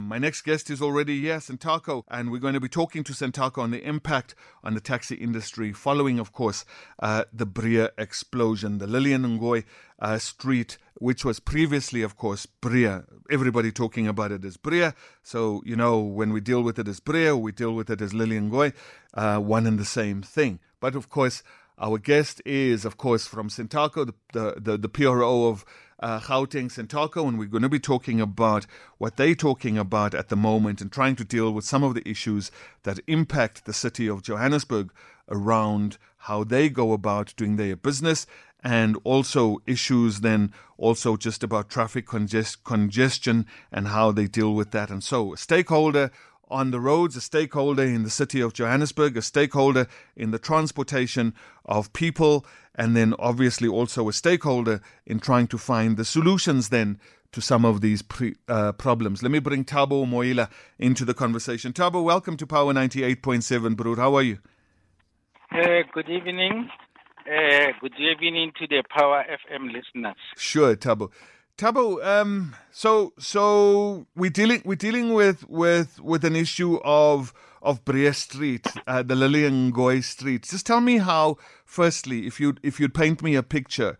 My next guest is already here, Santaco, and we're going to be talking to Santaco on the impact on the taxi industry following, of course, uh, the Breë explosion, the Lilian Ngoyi uh, Street, which was previously, of course, Breë. Everybody talking about it as Breë. So, you know, when we deal with it as Breë, we deal with it as Lilian Ngoyi, uh, one and the same thing. But, of course, our guest is, of course, from Santaco, the, the, the, the PRO of uh, Gauteng Santaco, and we're going to be talking about what they're talking about at the moment and trying to deal with some of the issues that impact the city of Johannesburg around how they go about doing their business and also issues then also just about traffic congest- congestion and how they deal with that. And so, stakeholder on the roads, a stakeholder in the city of Johannesburg, a stakeholder in the transportation of people, and then obviously also a stakeholder in trying to find the solutions then to some of these pre, uh, problems. Let me bring Thabo Moila into the conversation. Thabo, welcome to Power 98.7, Brood. How are you? Uh, good evening. Uh, good evening to the Power FM listeners. Sure, Thabo. Thabo, um, so so we're dealing we're dealing with with with an issue of of Breë Street, uh, the Lilian Ngoyi Street. Just tell me how. Firstly, if you if you'd paint me a picture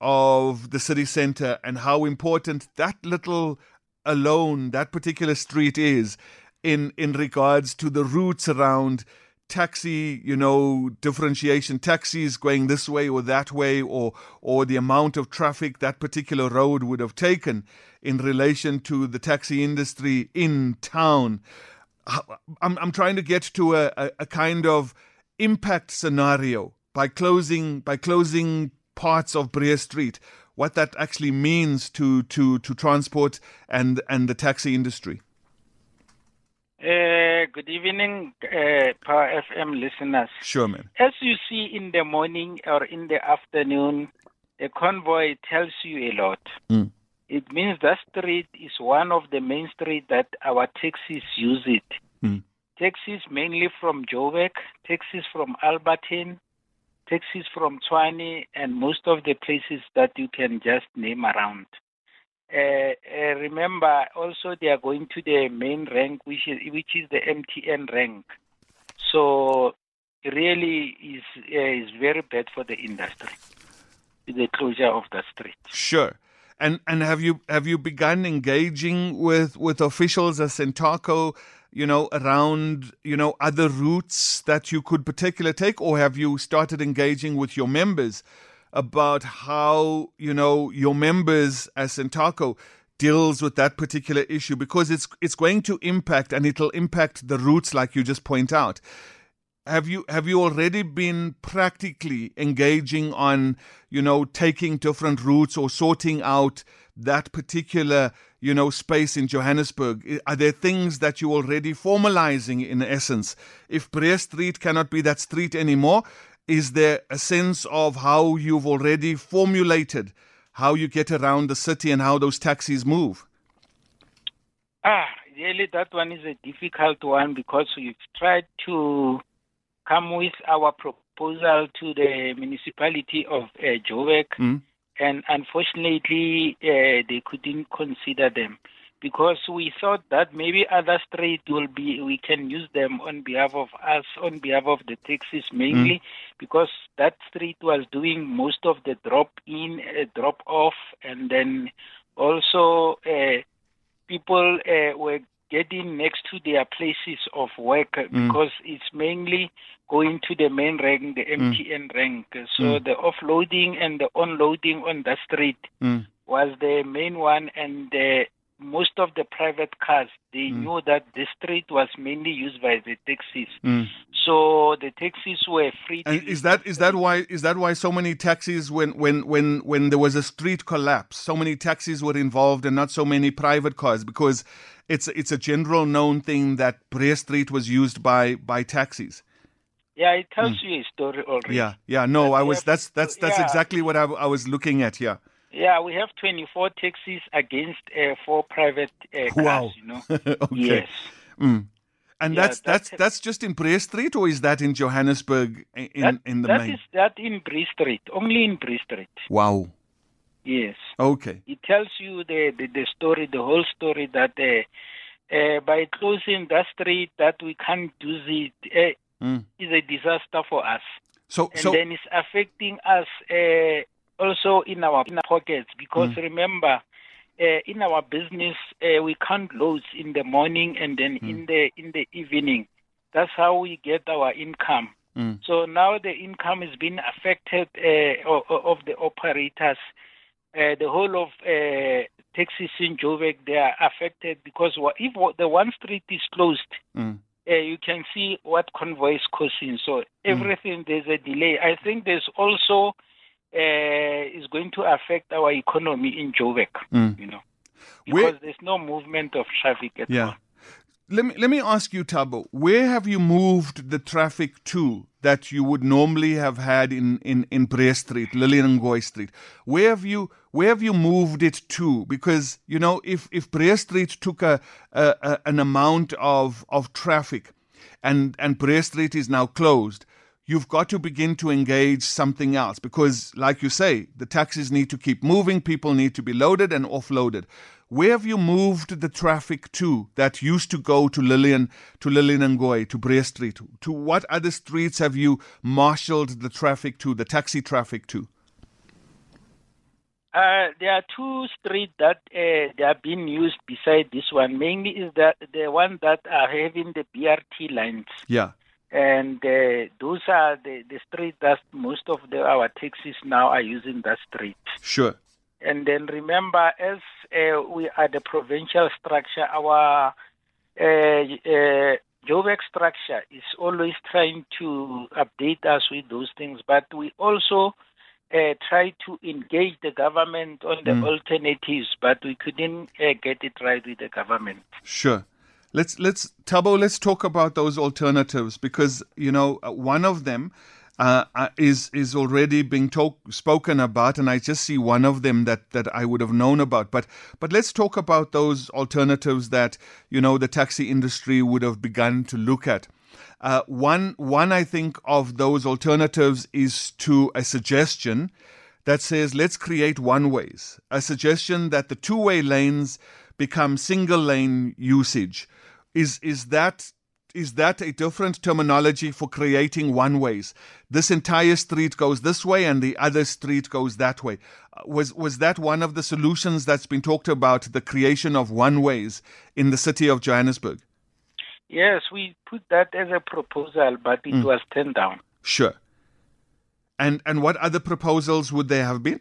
of the city centre and how important that little alone that particular street is in in regards to the routes around taxi, you know, differentiation, taxis going this way or that way, or or the amount of traffic that particular road would have taken in relation to the taxi industry in town. I'm I'm trying to get to a, a, a kind of impact scenario by closing by closing parts of Breë Street, what that actually means to to to transport and and the taxi industry. Uh, good evening, uh, Power FM listeners. Sure, man. As you see in the morning or in the afternoon, a convoy tells you a lot. Mm. It means that street is one of the main streets that our taxis use it. Mm. Taxis mainly from Joburg, taxis from Alberton, taxis from Tshwane, and most of the places that you can just name around. Uh, uh, remember, also they are going to the main rank, which is which is the MTN rank. So, really is uh, is very bad for the industry. The closure of the street. Sure. And and have you have you begun engaging with with officials at Santaco, you know, around you know other routes that you could particularly take, or have you started engaging with your members? About how you know your members as Santaco deals with that particular issue because it's it's going to impact and it'll impact the routes like you just point out. Have you have you already been practically engaging on you know taking different routes or sorting out that particular you know space in Johannesburg? Are there things that you're already formalizing in essence? If Breë Street cannot be that street anymore, is there a sense of how you've already formulated how you get around the city and how those taxis move? Ah, really, that one is a difficult one because we've tried to come with our proposal to the municipality of uh, Joburg, Mm. and unfortunately, uh, they couldn't consider them because we thought that maybe other streets will be we can use them on behalf of us on behalf of the taxis mainly because that street was doing most of the drop in uh, drop off and then also uh, people uh, were getting next to their places of work uh, because it's mainly going to the main rank the mtn rank. So the offloading and the unloading on the street Mm. was the main one and uh, most of the private cars they knew that the street was mainly used by the taxis Mm. so the taxis were free And is that is that why is that why so many taxis when when when when there was a street collapse, so many taxis were involved and not so many private cars because it's it's a general known thing that Breë Street was used by by taxis. yeah it tells you a story already Yeah, yeah. No, I was have- that's that's that's yeah. exactly what I, I was looking at here. Yeah, we have 24 taxis against uh, four private uh, cars. Wow. You know. okay. Yes. Mm. And Yeah, that's that's that's- just in Breë Street, or is that in Johannesburg in that, in the that main? is that in Bree Street, only in Bree Street. Wow. Yes. Okay. It tells you the, the, the story, the whole story that uh, uh, by closing that street that we can't use it uh, Mm. is a disaster for us. So And so then it's affecting us uh, also in our, in our pockets because Mm. remember, uh, in our business, uh, we count loads in the morning and then Mm. in the in the evening. That's how we get our income. Mm. So now the income is being affected uh, o- o- of the operators. Uh, the whole of uh, taxis in Joburg they are affected because if the one street is closed, Mm. uh, you can see what convoy is causing. So everything there's a delay. I think there's also is going to affect our economy in Joburg. Mm. You know, because there's no movement of traffic at all. Yeah. Let me let me ask you, Thabo, where have you moved the traffic to that you would normally have had in in in Breë Street, Lilian Ngoyi Street? Where have you where have you moved it to? Because you know, if if Breë Street took a, a, a an amount of of traffic, and and Breë Street is now closed, you've got to begin to engage something else because, like you say, the taxis need to keep moving, people need to be loaded and offloaded. Where have you moved the traffic to that used to go to Lilian, to Lilian Ngoyi, to Breë Street? To what other streets have you marshaled the traffic to, the taxi traffic to? Uh, there are two streets that uh, they are being used beside this one. Mainly is that the one that are having the BRT lines, Yeah. And uh, those are the the street that most of the, our taxis now are using that street. Sure. And then remember, as uh, we are the provincial structure, our uh, uh, Joburg structure is always trying to update us with those things, but we also uh, try to engage the government on the Mm. alternatives, but we couldn't uh, get it right with the government. Sure. Let's let's Thabo. Let's talk about those alternatives because you know uh, one of them uh, uh, is is already being talk, spoken about, and I just see one of them that that I would have known about. But but let's talk about those alternatives that you know the taxi industry would have begun to look at. Uh, one one I think of those alternatives is to a suggestion that says let's create one ways, a suggestion that the two way lanes become single lane usage. Is is that is that a different terminology for creating one ways? This entire street goes this way and the other street goes that way. Uh, Was was that one of the solutions that's been talked about, the creation of one ways in the city of Johannesburg? Yes, we put that as a proposal, but it was turned down. Sure. And and what other proposals would there have been?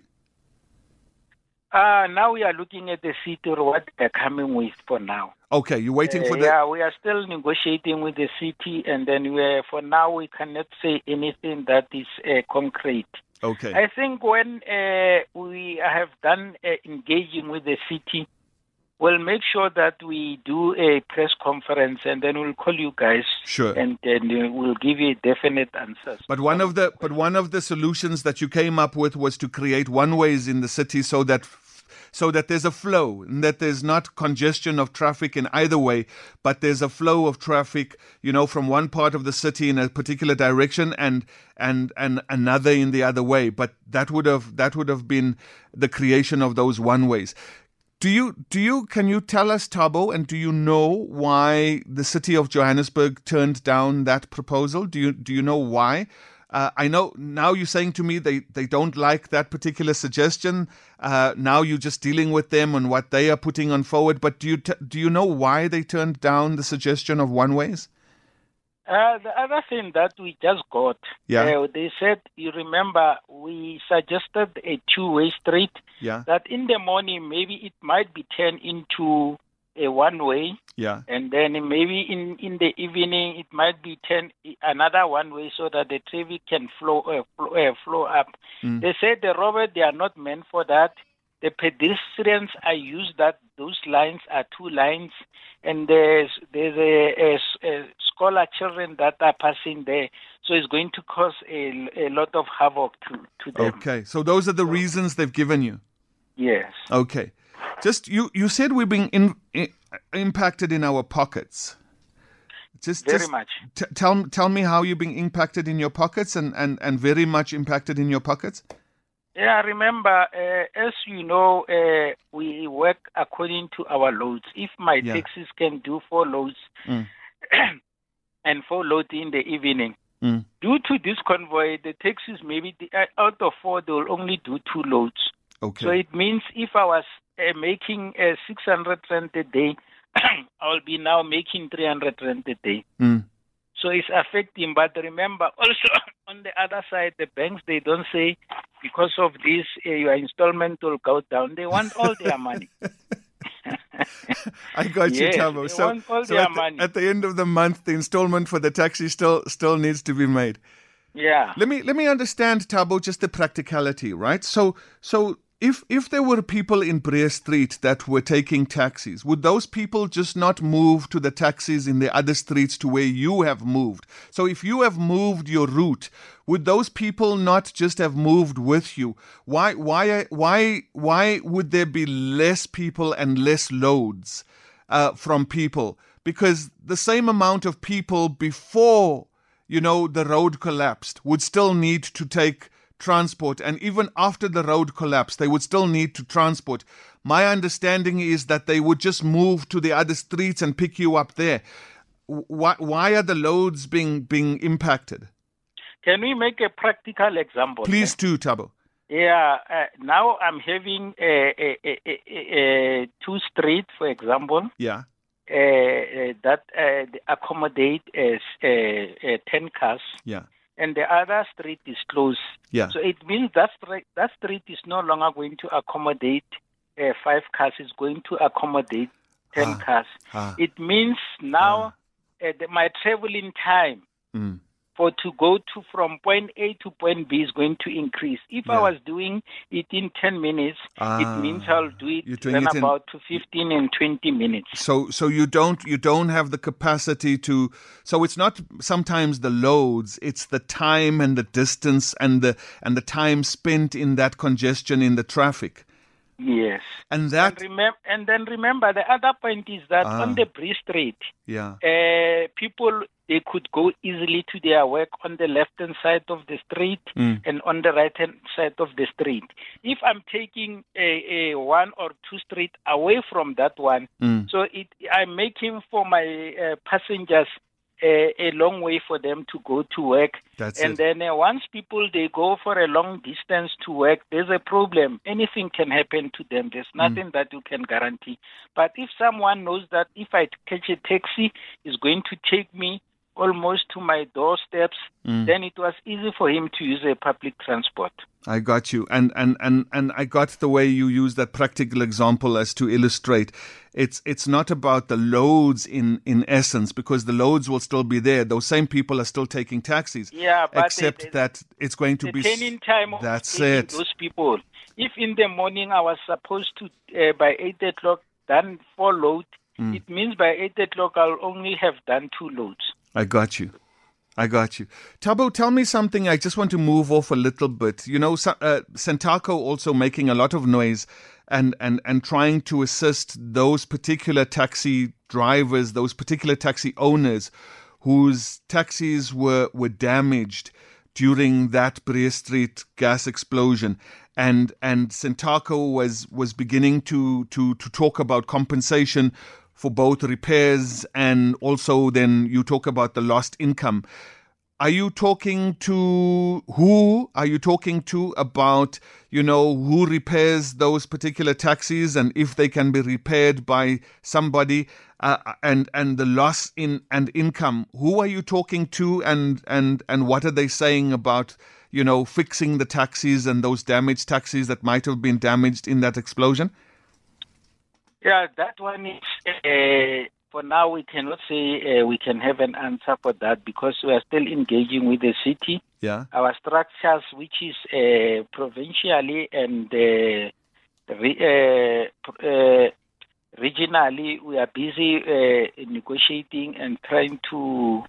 Uh, now we are looking at the city or what they're coming with for now. Okay, you're waiting for Uh, the yeah, we are still negotiating with the city, and then we are, for now we cannot say anything that is uh, concrete. Okay. I think when uh, we have done uh, engaging with the city, we'll make sure that we do a press conference, and then we'll call you guys, Sure. and then uh, we'll give you definite answers. But one of the but one of the solutions that you came up with was to create one ways in the city so that so that there's a flow and that there's not congestion of traffic in either way, but there's a flow of traffic, you know, from one part of the city in a particular direction and and and another in the other way. But that would have that would have been the creation of those one ways. Do you do you can you tell us, Thabo, and do you know why the city of Johannesburg turned down that proposal? Do you do you know why? Uh, I know now you're saying to me they, they don't like that particular suggestion. Uh, now you're just dealing with them and what they are putting on forward. But do you t- do you know why they turned down the suggestion of one ways? Uh, the other thing that we just got, Yeah. uh, they said, you remember, we suggested a two-way street Yeah, that in the morning maybe it might be turned into a one-way, yeah, and then maybe in, in the evening it might be turned another one-way so that the traffic can flow uh, flow, uh, flow up. Mm. They said the Robert they are not meant for that. The pedestrians are used that those lines are two lines, and there's there's a, a, a scholar children that are passing there, so it's going to cause a, a lot of havoc to to them. Okay, so those are the reasons they've given you. Yes. Okay. Just you you said we're being in, in, impacted in our pockets. Just Very just much. T- tell tell me how you're being impacted in your pockets and, and, and very much impacted in your pockets. Yeah, remember, uh, as you know, uh, we work according to our loads. If my Yeah. taxis can do four loads Mm. and four loads in the evening, Mm. due to this convoy, the taxis maybe the, uh, out of four they will only do two loads. Okay. So it means if I was uh, making uh, 600 rand a day, I'll be now making 300 rand a day. Mm. So it's affecting. But remember, also on the other side, the banks they don't say because of this uh, your installment will go down. They want all their money. I got you, Thabo. So, want all so their at, the, money. at the end of the month, the installment for the taxi still still needs to be made. yeah. Let me let me understand, Thabo, just the practicality, right? So so if if there were people in Breë Street that were taking taxis, would those people just not move to the taxis in the other streets to where you have moved? So if you have moved your route, would those people not just have moved with you? Why why why why would there be less people and less loads uh, from people? Because the same amount of people before you know, the road collapsed, would still need to take transport. And even after the road collapsed, they would still need to transport. My understanding is that they would just move to the other streets and pick you up there. Why, why are the loads being, being impacted? Can we make a practical example? Please do, Thabo. Yeah. Uh, now I'm having a, a two streets, for example. Yeah. uh, uh, that uh, accommodate as uh, uh, 10 cars Yeah. And the other street is closed. Yeah. So it means that street, that street is no longer going to accommodate uh, five cars, it's going to accommodate 10 Ah. cars. Ah. It means now uh, the, my traveling time Mm. For to go to from point A to point B is going to increase. If Yeah. I was doing it in 10 minutes, Ah. it means I'll do it in it in- about to 15 and 20 minutes. So so you don't you don't have the capacity to so it's not sometimes the loads it's the time and the distance and the and the time spent in that congestion in the traffic Yes. and that And, remem- and then remember, the other point is that Ah. on the Bree Street, yeah uh, people they could go easily to their work on the left hand side of the street Mm. and on the right hand side of the street. If I'm taking a, a one or two street away from that one, Mm. so it I'm making for my uh, passengers a, a long way for them to go to work. That's and it. then uh, once people they go for a long distance to work, there's a problem. Anything can happen to them. There's Mm. nothing that you can guarantee. But if someone knows that if I catch a taxi, is going to take me almost to my doorsteps, Mm. then it was easy for him to use a public transport. I got you and and and and I got the way you use that practical example as to illustrate it's it's not about the loads in in essence because the loads will still be there those same people are still taking taxis Yeah, but except the- that it's going to the be turning time that's it those people. If in the morning I was supposed to uh, by eight o'clock done four load, Mm. it means by eight o'clock I'll only have done two loads. I got you. I got you. Thabo, tell me something. I just want to move off a little bit. You know, uh, Santaco also making a lot of noise and, and, and trying to assist those particular taxi drivers, those particular taxi owners whose taxis were, were damaged during that Breë Street gas explosion. And and Santaco was was beginning to, to, to talk about compensation for both repairs and also then you talk about the lost income. Are you talking to who? Are you talking to about, you know, who repairs those particular taxis and if they can be repaired by somebody uh, and and the loss in and income? Who are you talking to and and and what are they saying about, you know, fixing the taxis and those damaged taxis that might have been damaged in that explosion? Yeah, that one is uh, for now we cannot say uh, we can have an answer for that because we are still engaging with the city. Yeah. Our structures, which is uh, provincially and uh, re- uh, uh, regionally, we are busy uh, negotiating and trying to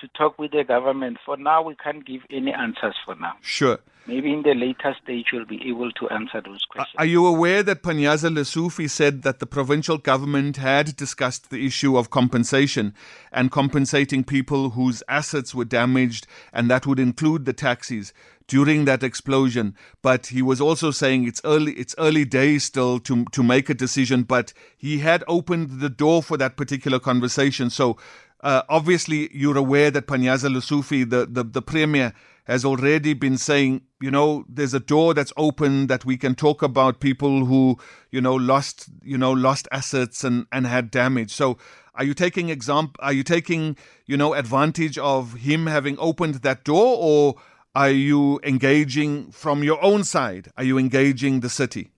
to talk with the government. For now, we can't give any answers for now. Sure. Maybe in the later stage, we'll be able to answer those questions. Are you aware that Panyaza Lesufi said that the provincial government had discussed the issue of compensation and compensating people whose assets were damaged, and that would include the taxis during that explosion? But he was also saying it's early, it's early days still to to make a decision. But he had opened the door for that particular conversation. So uh, obviously, you're aware that Panyaza Lesufi, the, the the premier has already been saying, you know, there's a door that's open that we can talk about people who, you know, lost, you know, lost assets and, and had damage. So are you taking example, are you taking, you know, advantage of him having opened that door or are you engaging from your own side? Are you engaging the city?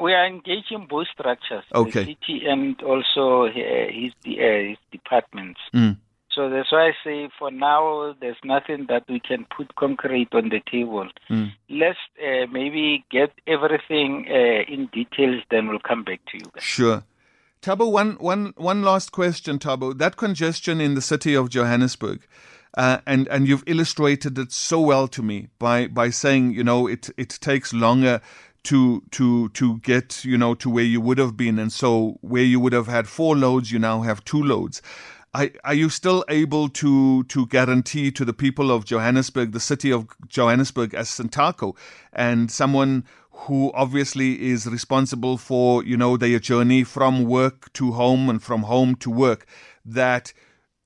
We are engaging both structures, Okay. the city and also uh, his, uh, his departments. Mm. So that's why I say for now there's nothing that we can put concrete on the table. Mm. Let's uh, maybe get everything uh, in details, then we'll come back to you guys. Sure. Thabo, one, one, one last question, Thabo. That congestion in the city of Johannesburg, uh, and, and you've illustrated it so well to me by, by saying, you know, it, it takes longer to, to, to get, you know, to where you would have been. And so where you would have had four loads, you now have two loads. Are, are you still able to to guarantee to the people of Johannesburg, the city of Johannesburg, as Santaco, and someone who obviously is responsible for you know their journey from work to home and from home to work, that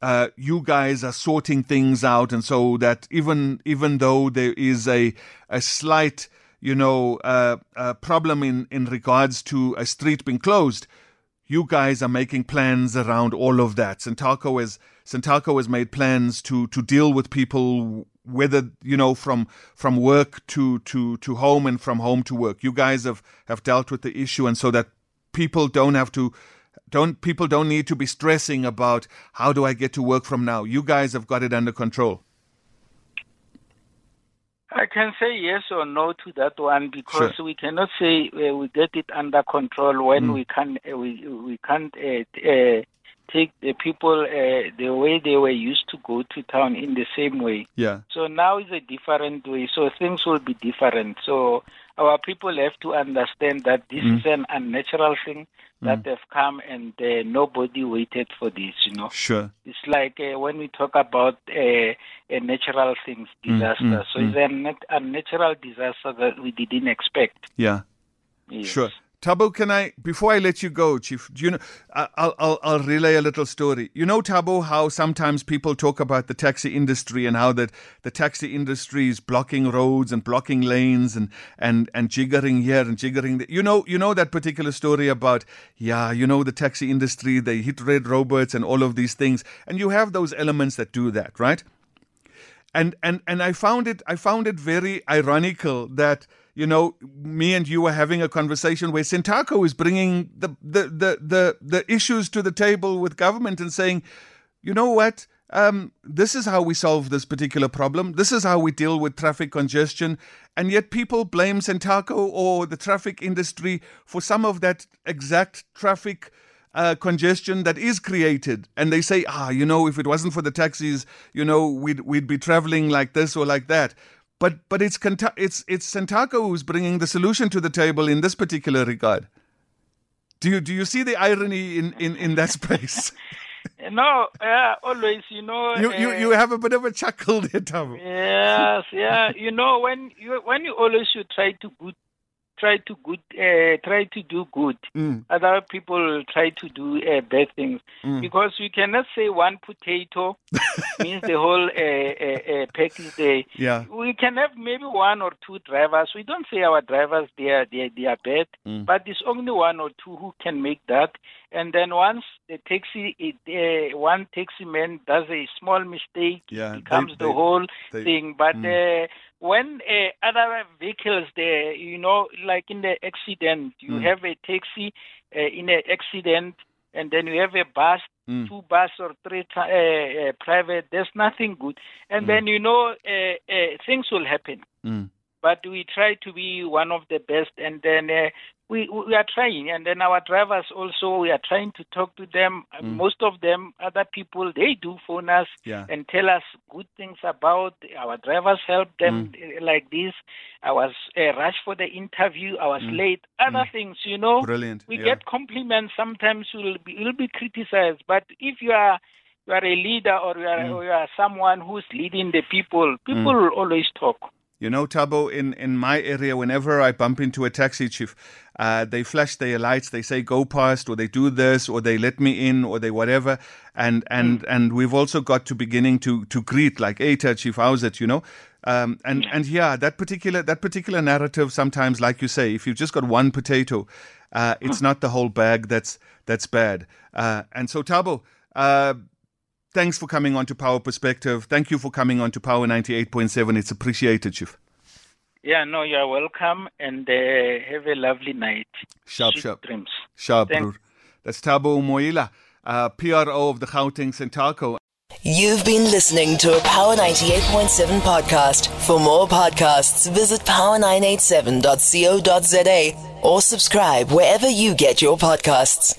uh, you guys are sorting things out, and so that even even though there is a a slight you know uh, uh, problem in in regards to a street being closed you guys are making plans around all of that. Santaco has Santaco has made plans to to deal with people whether you know from from work to to to home and from home to work. You guys have have dealt with the issue, and so that people don't have to don't people don't need to be stressing about how do I get to work from now. You guys have got it under control. I can say yes or no to that one because Sure. we cannot say uh, we get it under control when Mm. we can uh, we we can't uh, t- uh, take the people uh, the way they were used to go to town in the same way. Yeah. So now is a different way. So things will be different. So our people have to understand that this Mm. is an unnatural thing that have come and uh, nobody waited for this. You know. Sure. It's like uh, when we talk about uh, natural things, Mm, disaster. mm, so mm. it's a, nat- a natural disaster that we didn't expect. Yeah. Yes. Sure. Thabo, can I, before I let you go, Chief, do you know, I'll, I'll, I'll relay a little story. You know, Thabo, how sometimes people talk about the taxi industry and how that the taxi industry is blocking roads and blocking lanes and, and, and jiggering here and jiggering there. You know, you know that particular story about, yeah, you know, the taxi industry, they hit red robots and all of these things. And you have those elements that do that, right? and and and I found it I found it very ironical that you know me and you were having a conversation where Santaco is bringing the the the the, the issues to the table with government and saying, you know what. Um, this is how we solve this particular problem. This is how we deal with traffic congestion. And yet people blame Santaco or the traffic industry for some of that exact traffic uh, congestion that is created, and they say, ah, you know, if it wasn't for the taxis, you know, we'd we'd be traveling like this or like that. But but it's it's it's Santaco who's bringing the solution to the table in this particular regard. Do you do you see the irony in in in that space? No, uh, always, you know. you you uh, you have a bit of a chuckle there, Thabo. Yes, yeah. You know, when you when you always should try to good, try to good, uh, try to do good. Mm, Other people try to do uh, bad things mm. because we cannot say one potato means the whole uh, pack is there. Yeah. we can have maybe one or two drivers. We don't say our drivers they are they, they are bad, Mm. but it's only one or two who can make that. And then once the taxi, it, one taxi man does a small mistake, Yeah, it becomes they- the whole they- thing. But Mm. uh, when uh, other vehicles there, you know, like in the accident, you Mm. have a taxi uh, in an accident. And then you have a bus, Mm. two bus or three tri- uh, uh, private. There's nothing good. And Mm. then you know uh, uh, things will happen Mm. But we try to be one of the best and then uh, we we are trying, and then our drivers also we are trying to talk to them. Mm. Most of them, other people, they do phone us yeah. and tell us good things about our drivers. Help them mm. like this. I was uh, rushed for the interview. I was mm. late. Other mm. things, you know. Brilliant. We yeah. get compliments. Sometimes we'll be we'll be criticized, but if you are you are a leader or you are, mm. or you are someone who's leading the people, people mm. will always talk. You know, Thabo, in, in my area, whenever I bump into a taxi chief, uh, they flash their lights, they say go past, or they do this, or they let me in, or they whatever. And and mm. and we've also got to beginning to to greet like, hey, chief, how's it? You know. Um, and and yeah, that particular that particular narrative sometimes, like you say, if you've just got one potato, uh, it's not the whole bag that's that's bad. Uh, and so Thabo, uh, Thanks for coming on to Power Perspective. Thank you for coming on to Power 98.7. It's appreciated, Chief. Yeah, no, you're welcome and uh, have a lovely night. Sharp, Sweet sharp. Dreams. Sharp, bro. That's Thabo Moila, uh, PRO of the Gauteng Santaco. You've been listening to a Power 98.7 podcast. For more podcasts, visit power987.co.za or subscribe wherever you get your podcasts.